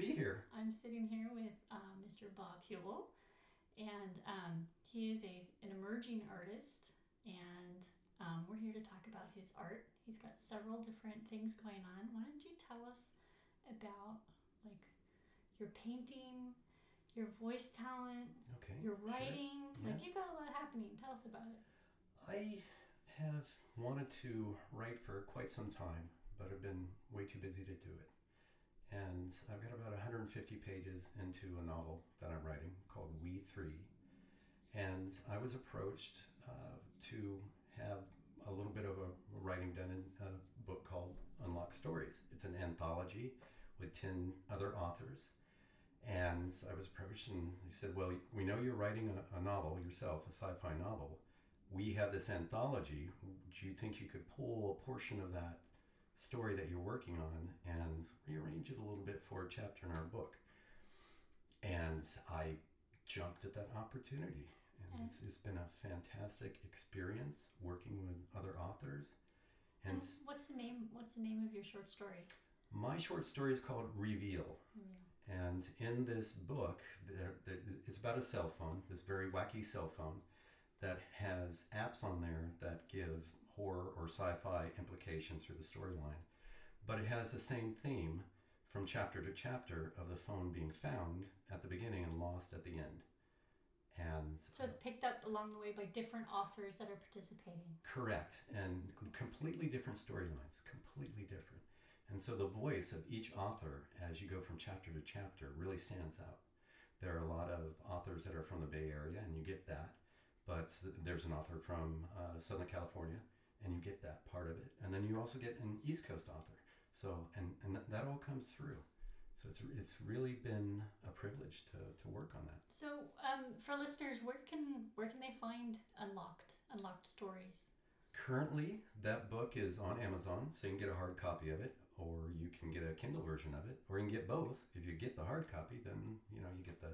be here. I'm sitting here with um, Mr. Bob Hewell, and um, he is a, an emerging artist, and um, we're here to talk about his art. He's got several different things going on. Why don't you tell us about like your painting, your voice talent, Okay. your sure. writing? Like you've got a lot happening. Tell us about it. I have wanted to write for quite some time, but I've been way too busy to do it. I've got about 150 pages into a novel that I'm writing called We Three. And I was approached uh, to have a little bit of a writing done in a book called Unlock Stories. It's an anthology with 10 other authors. And I was approached and he said, Well, we know you're writing a, a novel yourself, a sci fi novel. We have this anthology. Do you think you could pull a portion of that story that you're working on and rearrange it a little bit for a chapter in our book? And I jumped at that opportunity. And mm. it's, it's been a fantastic experience working with other authors. And what's the name? What's the name of your short story? my short story is called Reveal. And in this book, there, there, it's about a cell phone, this very wacky cell phone that has apps on there that give horror or sci fi implications through the storyline. But it has the same theme from chapter to chapter of the phone being found at the beginning and lost at the end. And So it's picked up along the way by different authors that are participating. Correct, and completely different storylines, completely different. And so the voice of each author as you go from chapter to chapter really stands out. There are a lot of authors that are from the Bay Area, and you get that, but there's an author from uh, Southern California, and you get that part of it. And then you also get an East Coast author. So, and, and that, that all comes through. So it's, it's really been a privilege to, to work on that. So, um, for listeners, where can where can they find Unlocked Unlocked Stories? Currently, that book is on Amazon, so you can get a hard copy of it, or you can get a Kindle version of it, or you can get both. If you get the hard copy, then you know you get the,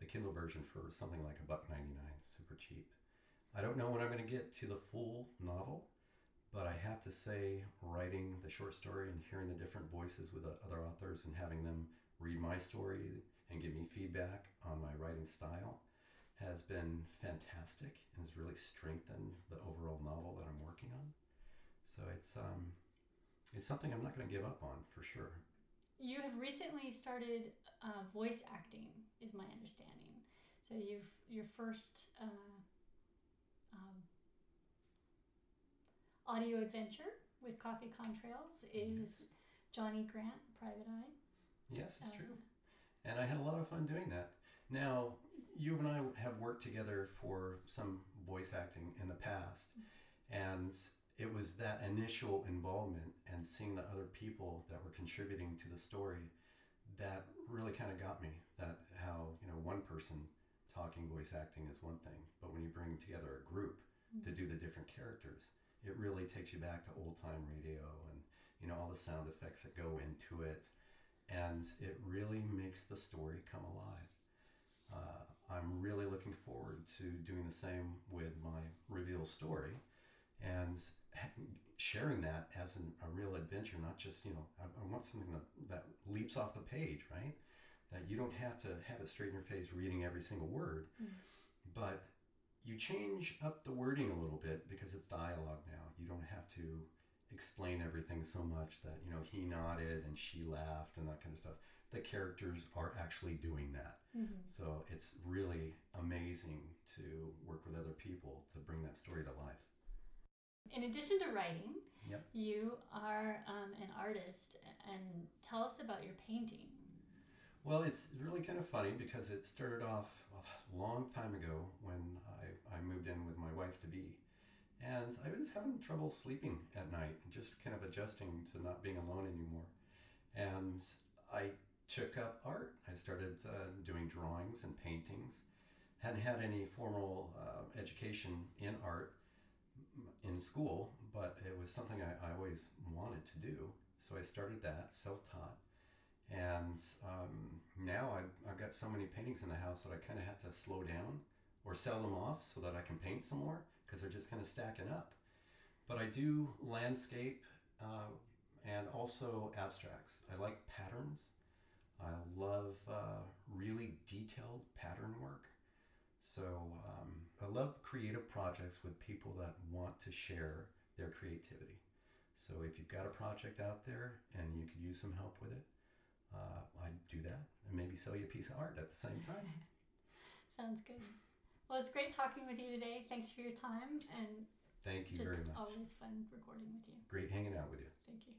the Kindle version for something like a buck ninety nine, super cheap. I don't know when I'm going to get to the full novel, but I have to say, writing the short story and hearing the different voices with the other authors and having them read my story and give me feedback on my writing style has been fantastic and has really strengthened the overall novel that I'm working on. So it's um, it's something I'm not going to give up on for sure. You have recently started uh, voice acting, is my understanding. So you've your first uh, um, audio adventure with Coffee Contrails is Johnny Grant, Private Eye. Yes, it's Uh, true. And I had a lot of fun doing that. Now, you and I have worked together for some voice acting in the past, and it was that initial involvement and seeing the other people that were contributing to the story that really kind of got me. That how, you know, one person talking voice acting is one thing, but when you bring together a group to do the different characters, it really takes you back to old time radio and, you know, all the sound effects that go into it and it really makes the story come alive. Uh, I'm really looking forward to doing the same with my reveal story and sharing that as an, a real adventure, not just, you know, I, I want something that, that leaps off the page, right? That you don't have to have it straight in your face reading every single word, but you change up the wording a little bit because it's dialogue now. You don't have to explain everything so much that you know he nodded and she laughed and that kind of stuff the characters are actually doing that so it's really amazing to work with other people to bring that story to life In addition to writing, Yep. you are um, an artist, and tell us about your painting. Well, it's really kind of funny because it started off a long time ago when I, I moved in with my wife to be. And I was having trouble sleeping at night, and just kind of adjusting to not being alone anymore. And I took up art. I started uh, doing drawings and paintings. Hadn't had any formal uh, education in art in school, but it was something I, I always wanted to do. So I started that self taught. And um, now I've, I've got so many paintings in the house that I kind of have to slow down or sell them off so that I can paint some more because they're just kind of stacking up. But I do landscape uh, and also abstracts. I like patterns. I love uh, really detailed pattern work. So um, I love creative projects with people that want to share their creativity. So if you've got a project out there and you could use some help with it, uh, I'd do that and maybe sell you a piece of art at the same time. Sounds good. Well, it's great talking with you today. Thanks for your time and Thank you very much. always fun recording with you. Great hanging out with you. Thank you.